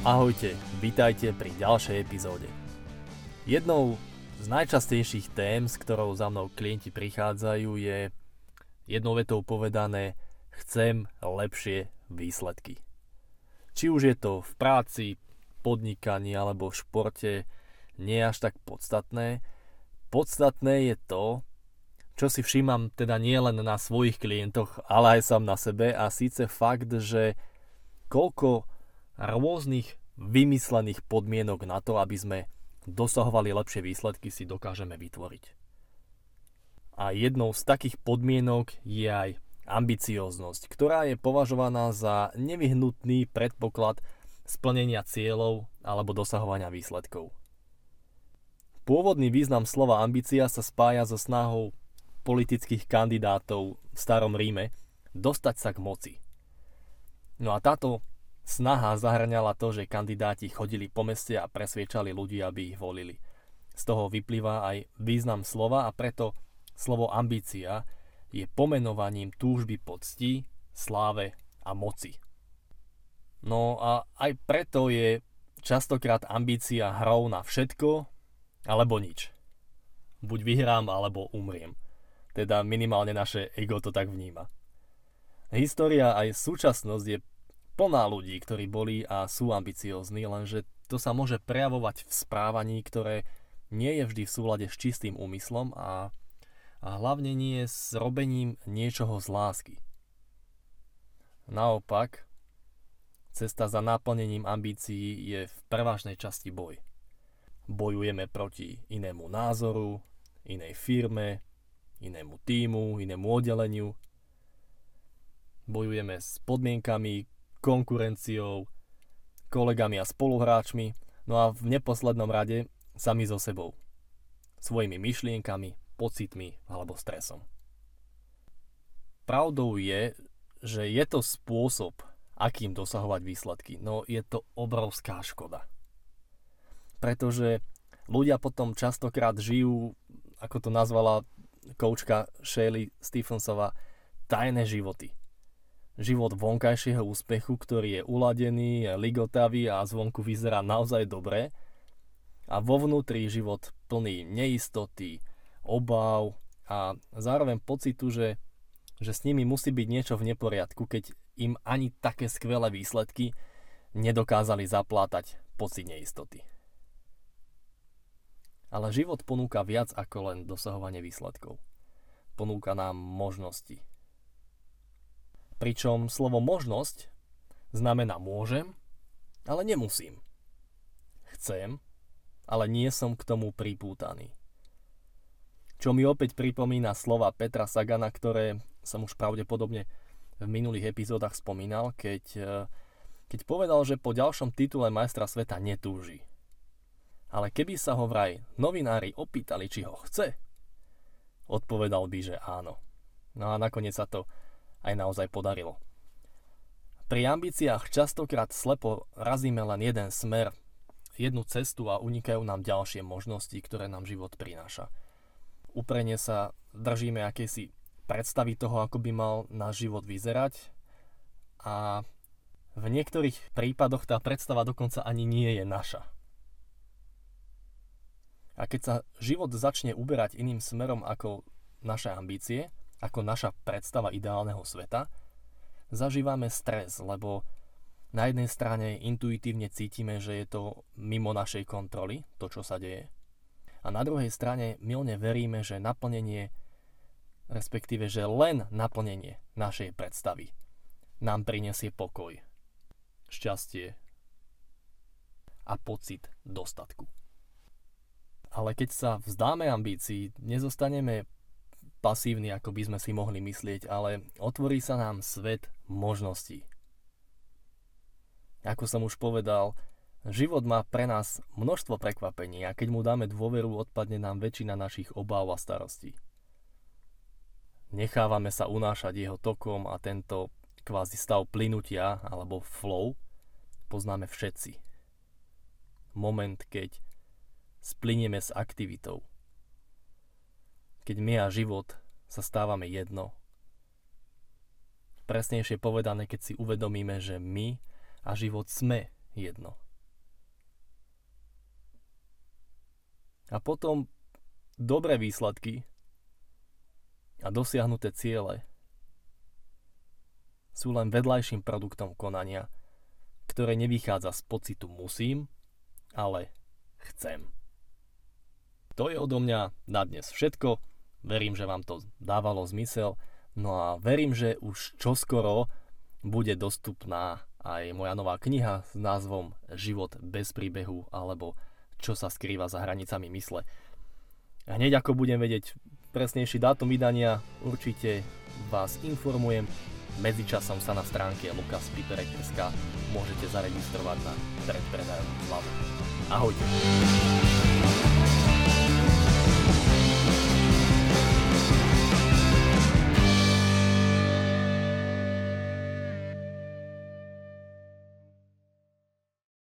Ahojte, vítajte pri ďalšej epizóde. Jednou z najčastejších tém, s ktorou za mnou klienti prichádzajú, je jednou vetou povedané chcem lepšie výsledky. Či už je to v práci, podnikaní alebo v športe, nie až tak podstatné. Podstatné je to, čo si všímam teda nie len na svojich klientoch, ale aj sám na sebe a síce fakt, že koľko rôznych vymyslených podmienok na to, aby sme dosahovali lepšie výsledky, si dokážeme vytvoriť. A jednou z takých podmienok je aj ambicióznosť, ktorá je považovaná za nevyhnutný predpoklad splnenia cieľov alebo dosahovania výsledkov. Pôvodný význam slova ambícia sa spája so snahou politických kandidátov v starom Ríme dostať sa k moci. No a táto Snaha zahrňala to, že kandidáti chodili po meste a presviečali ľudí, aby ich volili. Z toho vyplýva aj význam slova a preto slovo ambícia je pomenovaním túžby pocti, sláve a moci. No a aj preto je častokrát ambícia hrou na všetko alebo nič. Buď vyhrám alebo umriem. Teda minimálne naše ego to tak vníma. História aj súčasnosť je plná ľudí, ktorí boli a sú ambiciózni, lenže to sa môže prejavovať v správaní, ktoré nie je vždy v súlade s čistým úmyslom a, a hlavne nie s robením niečoho z lásky. Naopak, cesta za naplnením ambícií je v prevažnej časti boj. Bojujeme proti inému názoru, inej firme, inému týmu, inému oddeleniu. Bojujeme s podmienkami, konkurenciou, kolegami a spoluhráčmi, no a v neposlednom rade sami so sebou. Svojimi myšlienkami, pocitmi alebo stresom. Pravdou je, že je to spôsob, akým dosahovať výsledky, no je to obrovská škoda. Pretože ľudia potom častokrát žijú, ako to nazvala koučka Shelly Stephensova, tajné životy život vonkajšieho úspechu, ktorý je uladený, je ligotavý a zvonku vyzerá naozaj dobre. A vo vnútri život plný neistoty, obav a zároveň pocitu, že, že s nimi musí byť niečo v neporiadku, keď im ani také skvelé výsledky nedokázali zaplátať pocit neistoty. Ale život ponúka viac ako len dosahovanie výsledkov. Ponúka nám možnosti, Pričom slovo možnosť znamená môžem, ale nemusím. Chcem, ale nie som k tomu pripútaný. Čo mi opäť pripomína slova Petra Sagana, ktoré som už pravdepodobne v minulých epizódach spomínal, keď, e, keď povedal, že po ďalšom titule majstra sveta netúži. Ale keby sa ho vraj novinári opýtali, či ho chce, odpovedal by, že áno. No a nakoniec sa to aj naozaj podarilo. Pri ambíciách častokrát slepo razíme len jeden smer, jednu cestu a unikajú nám ďalšie možnosti, ktoré nám život prináša. Uprene sa držíme akejsi predstavy toho, ako by mal náš život vyzerať a v niektorých prípadoch tá predstava dokonca ani nie je naša. A keď sa život začne uberať iným smerom ako naše ambície, ako naša predstava ideálneho sveta, zažívame stres, lebo na jednej strane intuitívne cítime, že je to mimo našej kontroly, to čo sa deje. A na druhej strane milne veríme, že naplnenie, respektíve, že len naplnenie našej predstavy nám prinesie pokoj, šťastie a pocit dostatku. Ale keď sa vzdáme ambícií, nezostaneme pasívni, ako by sme si mohli myslieť, ale otvorí sa nám svet možností. Ako som už povedal, život má pre nás množstvo prekvapení a keď mu dáme dôveru, odpadne nám väčšina našich obáv a starostí. Nechávame sa unášať jeho tokom a tento kvázi stav plynutia alebo flow poznáme všetci. Moment, keď splinieme s aktivitou. Keď my a život sa stávame jedno. Presnejšie povedané, keď si uvedomíme, že my a život sme jedno. A potom dobré výsledky a dosiahnuté ciele sú len vedľajším produktom konania, ktoré nevychádza z pocitu musím, ale chcem. To je odo mňa na dnes všetko. Verím, že vám to dávalo zmysel. No a verím, že už čoskoro bude dostupná aj moja nová kniha s názvom Život bez príbehu alebo Čo sa skrýva za hranicami mysle. Hneď ako budem vedieť presnejší dátum vydania, určite vás informujem. Medzičasom sa na stránke lukaspiperek.sk môžete zaregistrovať na predpredajovú hlavu. Ahojte.